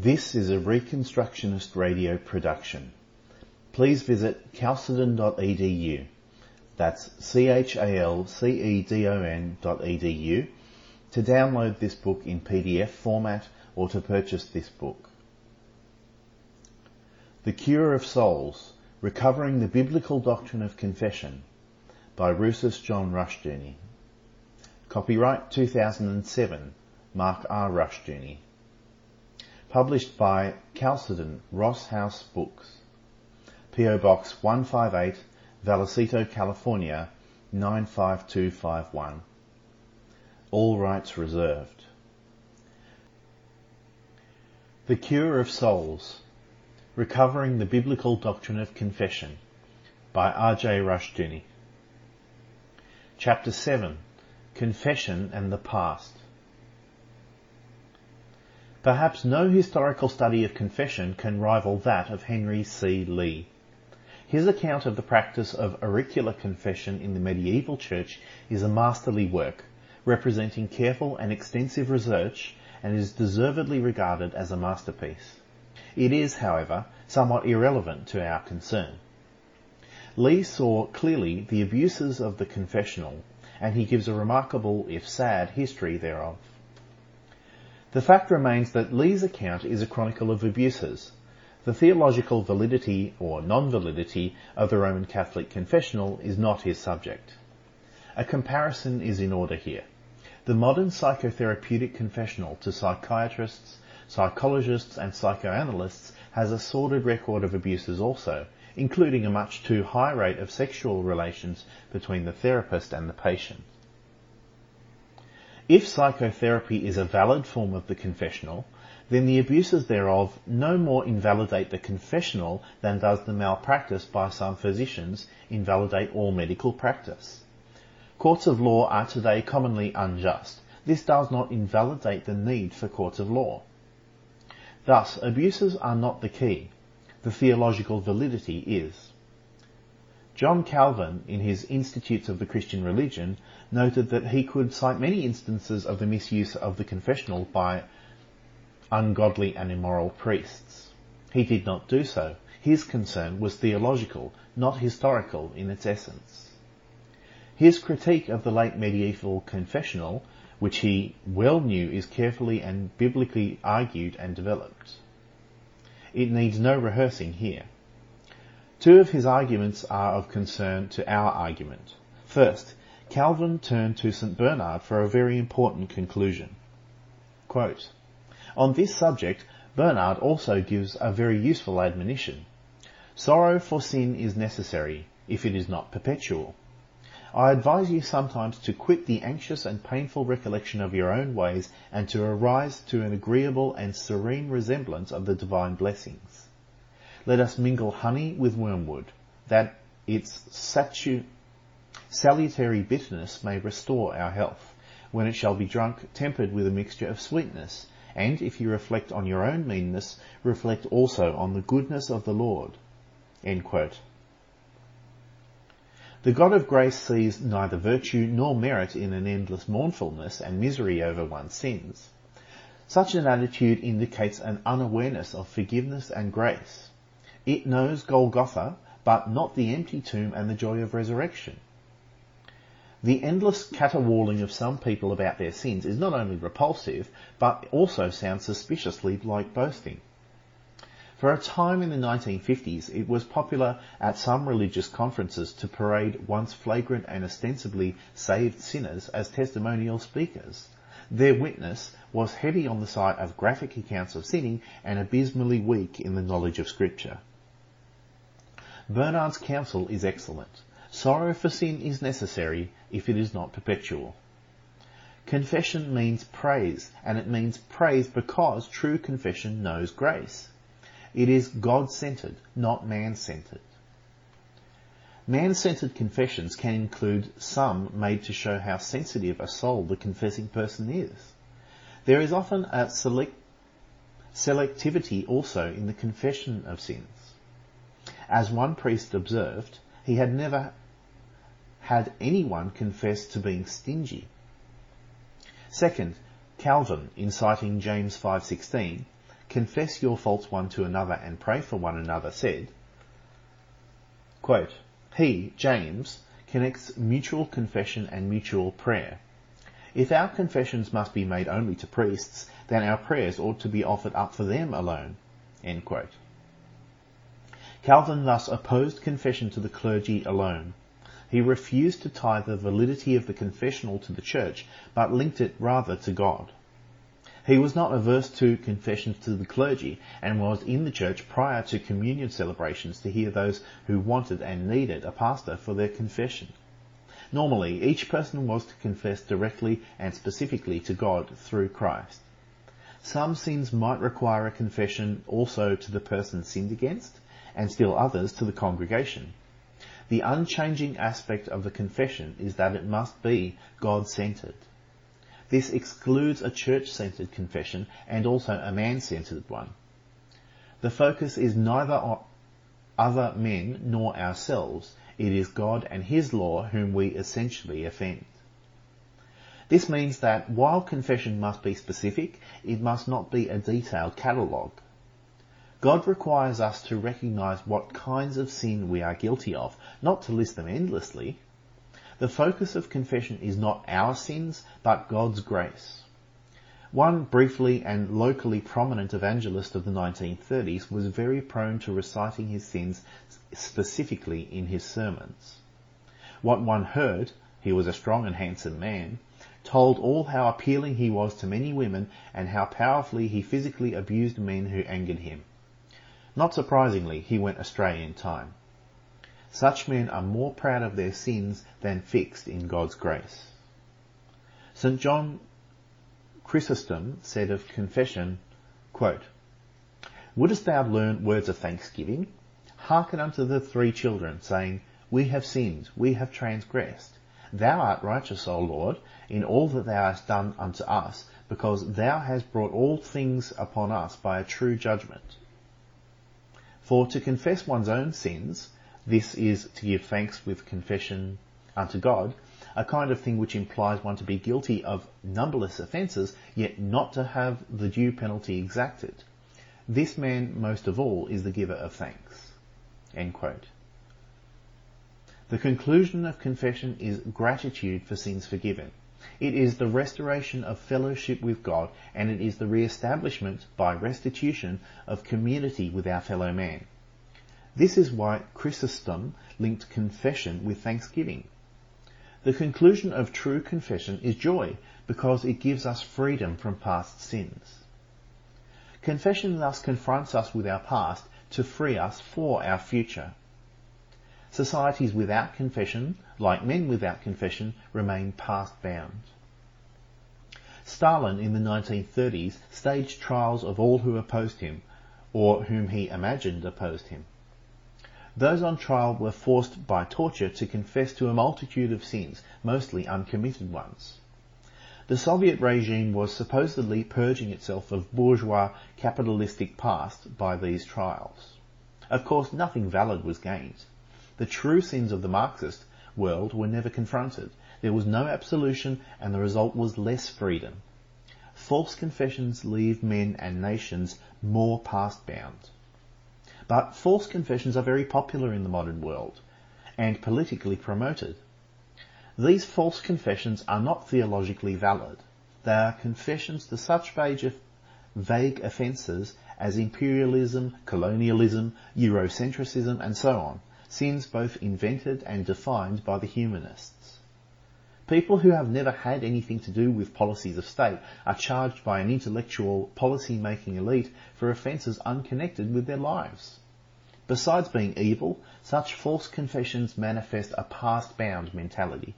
This is a Reconstructionist radio production. Please visit chalcedon.edu. That's C-H-A-L-C-E-D-O-N dot edu to download this book in PDF format or to purchase this book. The Cure of Souls, Recovering the Biblical Doctrine of Confession by Rousas John Rushdoony. Copyright 2007, Mark R. Rushdoony. Published by Chalcedon Ross House Books. PO Box 158, Vallecito, California 95251. All rights reserved. The Cure of Souls Recovering the Biblical Doctrine of Confession by R.J. Rushdoony. Chapter 7 Confession and the Past. Perhaps no historical study of confession can rival that of Henry C. Lea. His account of the practice of auricular confession in the medieval church is a masterly work, representing careful and extensive research and is deservedly regarded as a masterpiece. It is, however, somewhat irrelevant to our concern. Lea saw clearly the abuses of the confessional, and he gives a remarkable, if sad, history thereof. The fact remains that Lea's account is a chronicle of abuses. The theological validity or non-validity of the Roman Catholic confessional is not his subject. A comparison is in order here. The modern psychotherapeutic confessional to psychiatrists, psychologists and psychoanalysts has a sordid record of abuses also, including a much too high rate of sexual relations between the therapist and the patient. If psychotherapy is a valid form of the confessional, then the abuses thereof no more invalidate the confessional than does the malpractice by some physicians invalidate all medical practice. Courts of law are today commonly unjust. This does not invalidate the need for courts of law. Thus, abuses are not the key. The theological validity is. John Calvin, in his Institutes of the Christian Religion, noted that he could cite many instances of the misuse of the confessional by ungodly and immoral priests. He did not do so. His concern was theological, not historical in its essence. His critique of the late medieval confessional, which he well knew is carefully and biblically argued and developed. It needs no rehearsing here. Two of his arguments are of concern to our argument. First, Calvin turned to St. Bernard for a very important conclusion. Quote, On this subject, Bernard also gives a very useful admonition. Sorrow for sin is necessary, if it is not perpetual. I advise you sometimes to quit the anxious and painful recollection of your own ways and to arise to an agreeable and serene resemblance of the divine blessings. Let us mingle honey with wormwood, that its satu- salutary bitterness may restore our health, when it shall be drunk tempered with a mixture of sweetness, and if you reflect on your own meanness, reflect also on the goodness of the Lord. The God of grace sees neither virtue nor merit in an endless mournfulness and misery over one's sins. Such an attitude indicates an unawareness of forgiveness and grace. It knows Golgotha, but not the empty tomb and the joy of resurrection. The endless caterwauling of some people about their sins is not only repulsive, but also sounds suspiciously like boasting. For a time in the 1950s, it was popular at some religious conferences to parade once flagrant and ostensibly saved sinners as testimonial speakers. Their witness was heavy on the side of graphic accounts of sinning and abysmally weak in the knowledge of Scripture. Bernard's counsel is excellent. Sorrow for sin is necessary if it is not perpetual. Confession means praise, and it means praise because true confession knows grace. It is God-centered, not man-centered. Man-centered confessions can include some made to show how sensitive a soul the confessing person is. There is often a select selectivity also in the confession of sins. As one priest observed, he had never had anyone confess to being stingy. Second, Calvin, in citing James 5:16, confess your faults one to another and pray for one another, said, quote, He, James, connects mutual confession and mutual prayer. If our confessions must be made only to priests, then our prayers ought to be offered up for them alone. Calvin thus opposed confession to the clergy alone. He refused to tie the validity of the confessional to the church, but linked it rather to God. He was not averse to confessions to the clergy and was in the church prior to communion celebrations to hear those who wanted and needed a pastor for their confession. Normally, each person was to confess directly and specifically to God through Christ. Some sins might require a confession also to the person sinned against, and still others to the congregation. The unchanging aspect of the confession is that it must be God-centered. This excludes a church-centered confession and also a man-centered one. The focus is neither on other men nor ourselves. It is God and His law whom we essentially offend. This means that while confession must be specific, it must not be a detailed catalogue. God requires us to recognize what kinds of sin we are guilty of, not to list them endlessly. The focus of confession is not our sins, but God's grace. One briefly and locally prominent evangelist of the 1930s was very prone to reciting his sins specifically in his sermons. What one heard, he was a strong and handsome man, told all how appealing he was to many women and how powerfully he physically abused men who angered him. Not surprisingly, he went astray in time. Such men are more proud of their sins than fixed in God's grace. St. John Chrysostom said of confession, quote, Wouldst thou learn words of thanksgiving? Hearken unto the three children, saying, We have sinned, we have transgressed. Thou art righteous, O Lord, in all that thou hast done unto us, because thou hast brought all things upon us by a true judgment. For to confess one's own sins this is to give thanks with confession unto God, a kind of thing which implies one to be guilty of numberless offences, yet not to have the due penalty exacted. This man, most of all, is the giver of thanks. The conclusion of confession is gratitude for sins forgiven. It is the restoration of fellowship with God, and it is the re-establishment by restitution of community with our fellow man. This is why Chrysostom linked confession with thanksgiving. The conclusion of true confession is joy because it gives us freedom from past sins. Confession thus confronts us with our past to free us for our future. Societies without confession, like men without confession, remain past bound. Stalin in the 1930s staged trials of all who opposed him, or whom he imagined opposed him. Those on trial were forced by torture to confess to a multitude of sins, mostly uncommitted ones. The Soviet regime was supposedly purging itself of bourgeois capitalistic past by these trials. Of course, nothing valid was gained. The true sins of the Marxist world were never confronted. There was no absolution and the result was less freedom. False confessions leave men and nations more past bound. But false confessions are very popular in the modern world and politically promoted. These false confessions are not theologically valid. They are confessions to such vague offences as imperialism, colonialism, Eurocentrism, and so on, sins both invented and defined by the humanists. People who have never had anything to do with policies of state are charged by an intellectual policy-making elite for offences unconnected with their lives. Besides being evil, such false confessions manifest a past-bound mentality.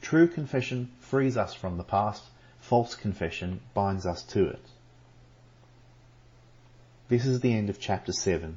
True confession frees us from the past, false confession binds us to it. This is the end of chapter 7.